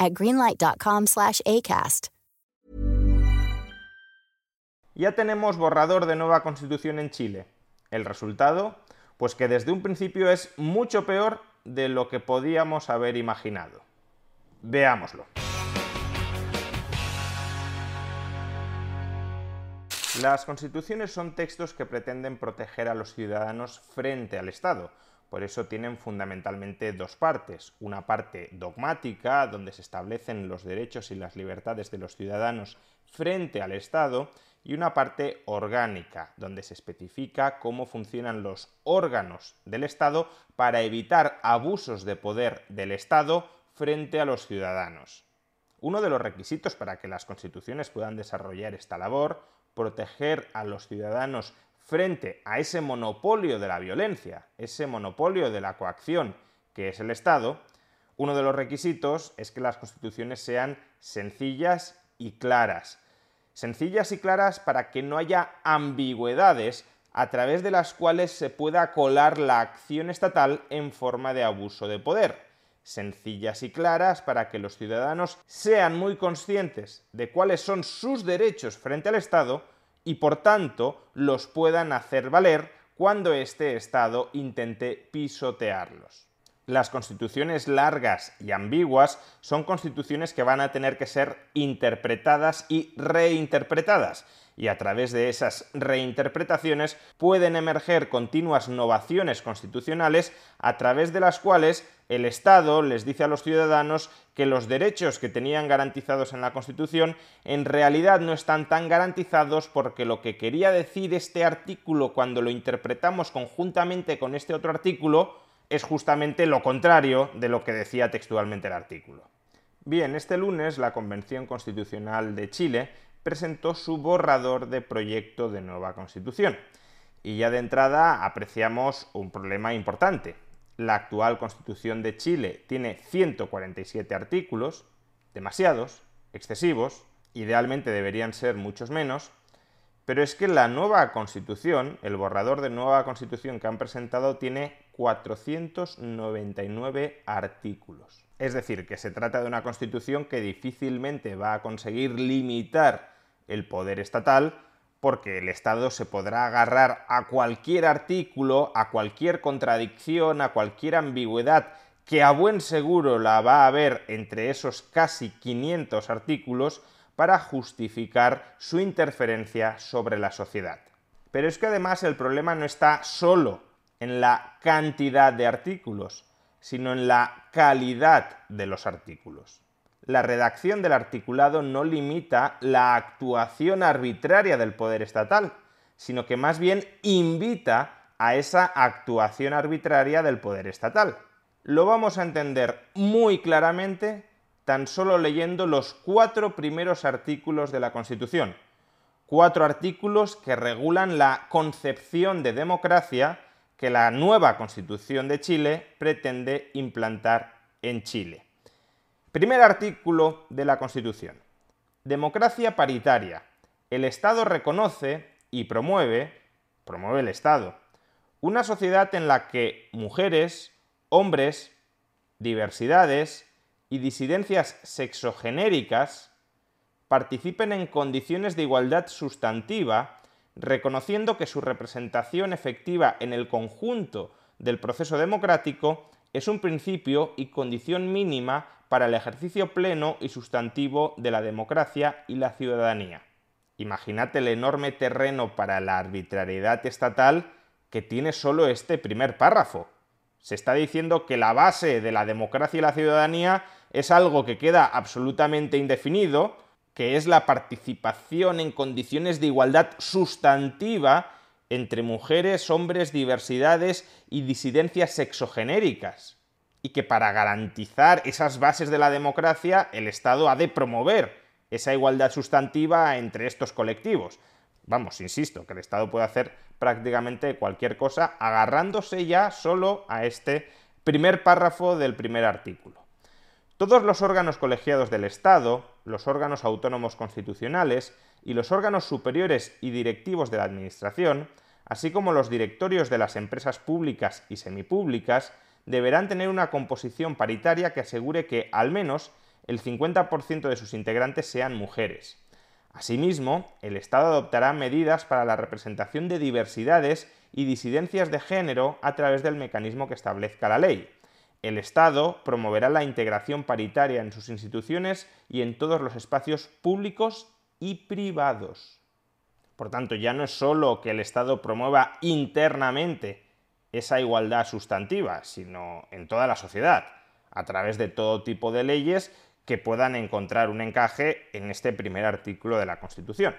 at greenlight.com/acast. Ya tenemos borrador de nueva constitución en Chile. El resultado, pues que desde un principio es mucho peor de lo que podíamos haber imaginado. Veámoslo. Las constituciones son textos que pretenden proteger a los ciudadanos frente al Estado. Por eso tienen fundamentalmente dos partes. Una parte dogmática, donde se establecen los derechos y las libertades de los ciudadanos frente al Estado, y una parte orgánica, donde se especifica cómo funcionan los órganos del Estado para evitar abusos de poder del Estado frente a los ciudadanos. Uno de los requisitos para que las constituciones puedan desarrollar esta labor, proteger a los ciudadanos frente a ese monopolio de la violencia, ese monopolio de la coacción que es el Estado, uno de los requisitos es que las constituciones sean sencillas y claras, sencillas y claras para que no haya ambigüedades a través de las cuales se pueda colar la acción estatal en forma de abuso de poder. Sencillas y claras para que los ciudadanos sean muy conscientes de cuáles son sus derechos frente al Estado y por tanto los puedan hacer valer cuando este Estado intente pisotearlos. Las constituciones largas y ambiguas son constituciones que van a tener que ser interpretadas y reinterpretadas, y a través de esas reinterpretaciones pueden emerger continuas novaciones constitucionales a través de las cuales el Estado les dice a los ciudadanos que los derechos que tenían garantizados en la Constitución en realidad no están tan garantizados porque lo que quería decir este artículo cuando lo interpretamos conjuntamente con este otro artículo es justamente lo contrario de lo que decía textualmente el artículo. Bien, este lunes la Convención Constitucional de Chile presentó su borrador de proyecto de nueva Constitución. Y ya de entrada apreciamos un problema importante. La actual Constitución de Chile tiene 147 artículos, demasiados, excesivos, idealmente deberían ser muchos menos, pero es que la nueva Constitución, el borrador de nueva Constitución que han presentado, tiene 499 artículos. Es decir, que se trata de una constitución que difícilmente va a conseguir limitar el poder estatal porque el Estado se podrá agarrar a cualquier artículo, a cualquier contradicción, a cualquier ambigüedad que a buen seguro la va a haber entre esos casi 500 artículos para justificar su interferencia sobre la sociedad. Pero es que además el problema no está solo en la cantidad de artículos, sino en la calidad de los artículos. La redacción del articulado no limita la actuación arbitraria del poder estatal, sino que más bien invita a esa actuación arbitraria del poder estatal. Lo vamos a entender muy claramente tan solo leyendo los cuatro primeros artículos de la Constitución. Cuatro artículos que regulan la concepción de democracia que la nueva Constitución de Chile pretende implantar en Chile. Primer artículo de la Constitución. Democracia paritaria. El Estado reconoce y promueve, promueve el Estado, una sociedad en la que mujeres, hombres, diversidades y disidencias sexogenéricas participen en condiciones de igualdad sustantiva reconociendo que su representación efectiva en el conjunto del proceso democrático es un principio y condición mínima para el ejercicio pleno y sustantivo de la democracia y la ciudadanía. Imagínate el enorme terreno para la arbitrariedad estatal que tiene solo este primer párrafo. Se está diciendo que la base de la democracia y la ciudadanía es algo que queda absolutamente indefinido, que es la participación en condiciones de igualdad sustantiva entre mujeres, hombres, diversidades y disidencias sexogenéricas. Y que para garantizar esas bases de la democracia el Estado ha de promover esa igualdad sustantiva entre estos colectivos. Vamos, insisto, que el Estado puede hacer prácticamente cualquier cosa agarrándose ya solo a este primer párrafo del primer artículo. Todos los órganos colegiados del Estado, los órganos autónomos constitucionales y los órganos superiores y directivos de la Administración, así como los directorios de las empresas públicas y semipúblicas, deberán tener una composición paritaria que asegure que al menos el 50% de sus integrantes sean mujeres. Asimismo, el Estado adoptará medidas para la representación de diversidades y disidencias de género a través del mecanismo que establezca la ley. El Estado promoverá la integración paritaria en sus instituciones y en todos los espacios públicos y privados. Por tanto, ya no es solo que el Estado promueva internamente esa igualdad sustantiva, sino en toda la sociedad, a través de todo tipo de leyes que puedan encontrar un encaje en este primer artículo de la Constitución.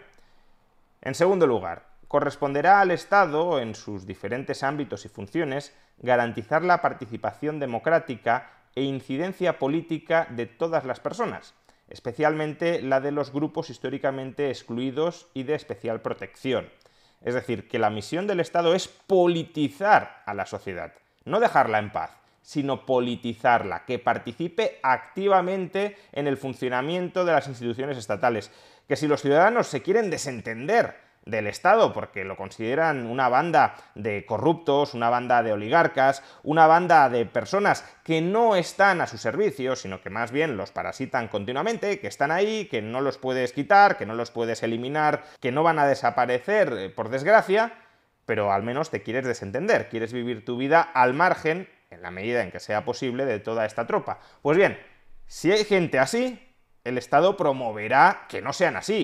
En segundo lugar, corresponderá al Estado, en sus diferentes ámbitos y funciones, garantizar la participación democrática e incidencia política de todas las personas, especialmente la de los grupos históricamente excluidos y de especial protección. Es decir, que la misión del Estado es politizar a la sociedad, no dejarla en paz, sino politizarla, que participe activamente en el funcionamiento de las instituciones estatales. Que si los ciudadanos se quieren desentender del Estado porque lo consideran una banda de corruptos, una banda de oligarcas, una banda de personas que no están a su servicio, sino que más bien los parasitan continuamente, que están ahí, que no los puedes quitar, que no los puedes eliminar, que no van a desaparecer eh, por desgracia, pero al menos te quieres desentender, quieres vivir tu vida al margen, en la medida en que sea posible, de toda esta tropa. Pues bien, si hay gente así, el Estado promoverá que no sean así.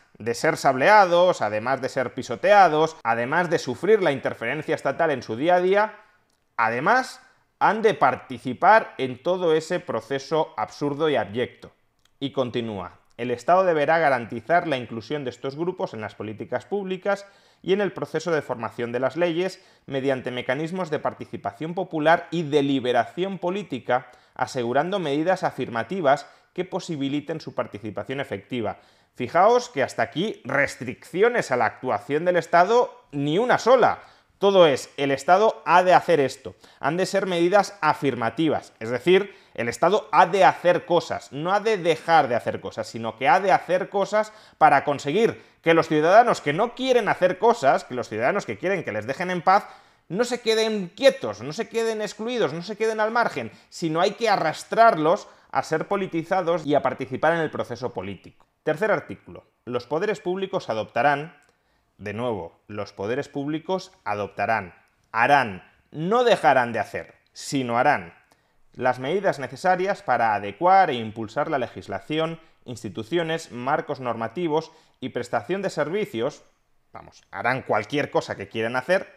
de ser sableados, además de ser pisoteados, además de sufrir la interferencia estatal en su día a día, además han de participar en todo ese proceso absurdo y abyecto. Y continúa, el Estado deberá garantizar la inclusión de estos grupos en las políticas públicas y en el proceso de formación de las leyes mediante mecanismos de participación popular y deliberación política, asegurando medidas afirmativas que posibiliten su participación efectiva, Fijaos que hasta aquí restricciones a la actuación del Estado ni una sola. Todo es, el Estado ha de hacer esto. Han de ser medidas afirmativas. Es decir, el Estado ha de hacer cosas. No ha de dejar de hacer cosas, sino que ha de hacer cosas para conseguir que los ciudadanos que no quieren hacer cosas, que los ciudadanos que quieren que les dejen en paz, no se queden quietos, no se queden excluidos, no se queden al margen, sino hay que arrastrarlos a ser politizados y a participar en el proceso político. Tercer artículo. Los poderes públicos adoptarán, de nuevo, los poderes públicos adoptarán, harán, no dejarán de hacer, sino harán las medidas necesarias para adecuar e impulsar la legislación, instituciones, marcos normativos y prestación de servicios, vamos, harán cualquier cosa que quieran hacer,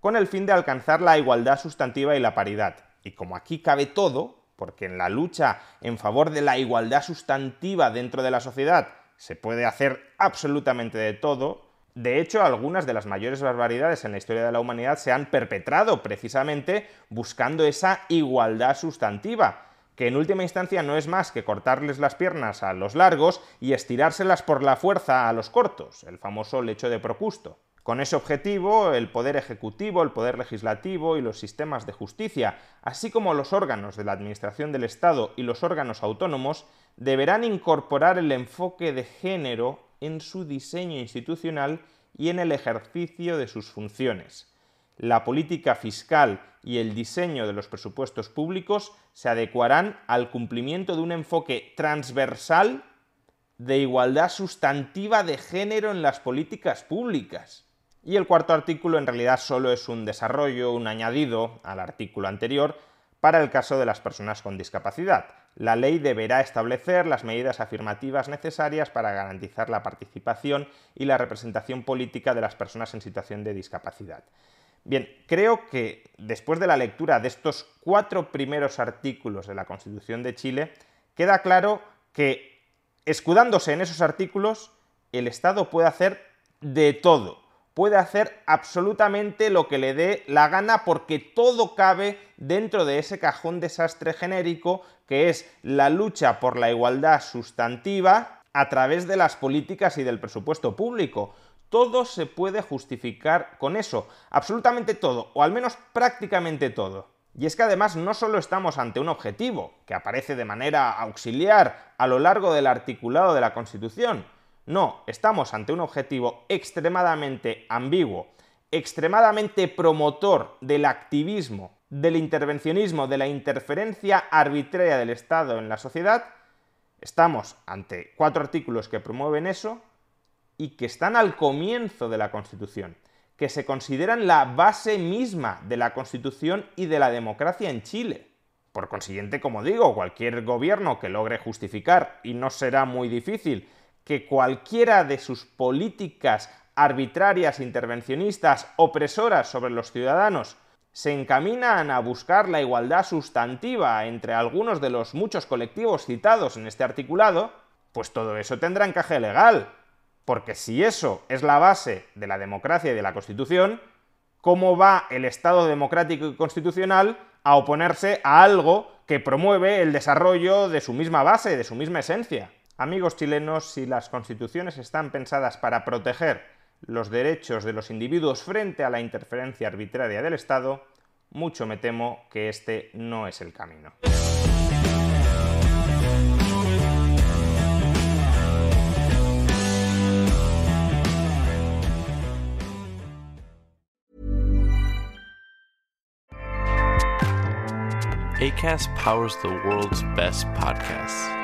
con el fin de alcanzar la igualdad sustantiva y la paridad. Y como aquí cabe todo, porque en la lucha en favor de la igualdad sustantiva dentro de la sociedad se puede hacer absolutamente de todo. De hecho, algunas de las mayores barbaridades en la historia de la humanidad se han perpetrado precisamente buscando esa igualdad sustantiva, que en última instancia no es más que cortarles las piernas a los largos y estirárselas por la fuerza a los cortos, el famoso lecho de Procusto. Con ese objetivo, el poder ejecutivo, el poder legislativo y los sistemas de justicia, así como los órganos de la Administración del Estado y los órganos autónomos, deberán incorporar el enfoque de género en su diseño institucional y en el ejercicio de sus funciones la política fiscal y el diseño de los presupuestos públicos se adecuarán al cumplimiento de un enfoque transversal de igualdad sustantiva de género en las políticas públicas. Y el cuarto artículo en realidad solo es un desarrollo, un añadido al artículo anterior para el caso de las personas con discapacidad. La ley deberá establecer las medidas afirmativas necesarias para garantizar la participación y la representación política de las personas en situación de discapacidad. Bien, creo que después de la lectura de estos cuatro primeros artículos de la Constitución de Chile, queda claro que, escudándose en esos artículos, el Estado puede hacer de todo, puede hacer absolutamente lo que le dé la gana porque todo cabe dentro de ese cajón desastre genérico que es la lucha por la igualdad sustantiva a través de las políticas y del presupuesto público todo se puede justificar con eso, absolutamente todo, o al menos prácticamente todo. Y es que además no solo estamos ante un objetivo, que aparece de manera auxiliar a lo largo del articulado de la Constitución, no, estamos ante un objetivo extremadamente ambiguo, extremadamente promotor del activismo, del intervencionismo, de la interferencia arbitraria del Estado en la sociedad, estamos ante cuatro artículos que promueven eso y que están al comienzo de la Constitución, que se consideran la base misma de la Constitución y de la democracia en Chile. Por consiguiente, como digo, cualquier gobierno que logre justificar, y no será muy difícil, que cualquiera de sus políticas arbitrarias, intervencionistas, opresoras sobre los ciudadanos se encaminan a buscar la igualdad sustantiva entre algunos de los muchos colectivos citados en este articulado, pues todo eso tendrá encaje legal, porque si eso es la base de la democracia y de la Constitución, ¿cómo va el Estado democrático y constitucional a oponerse a algo que promueve el desarrollo de su misma base, de su misma esencia? Amigos chilenos, si las constituciones están pensadas para proteger los derechos de los individuos frente a la interferencia arbitraria del Estado, mucho me temo que este no es el camino. ACAST powers the world's best podcasts.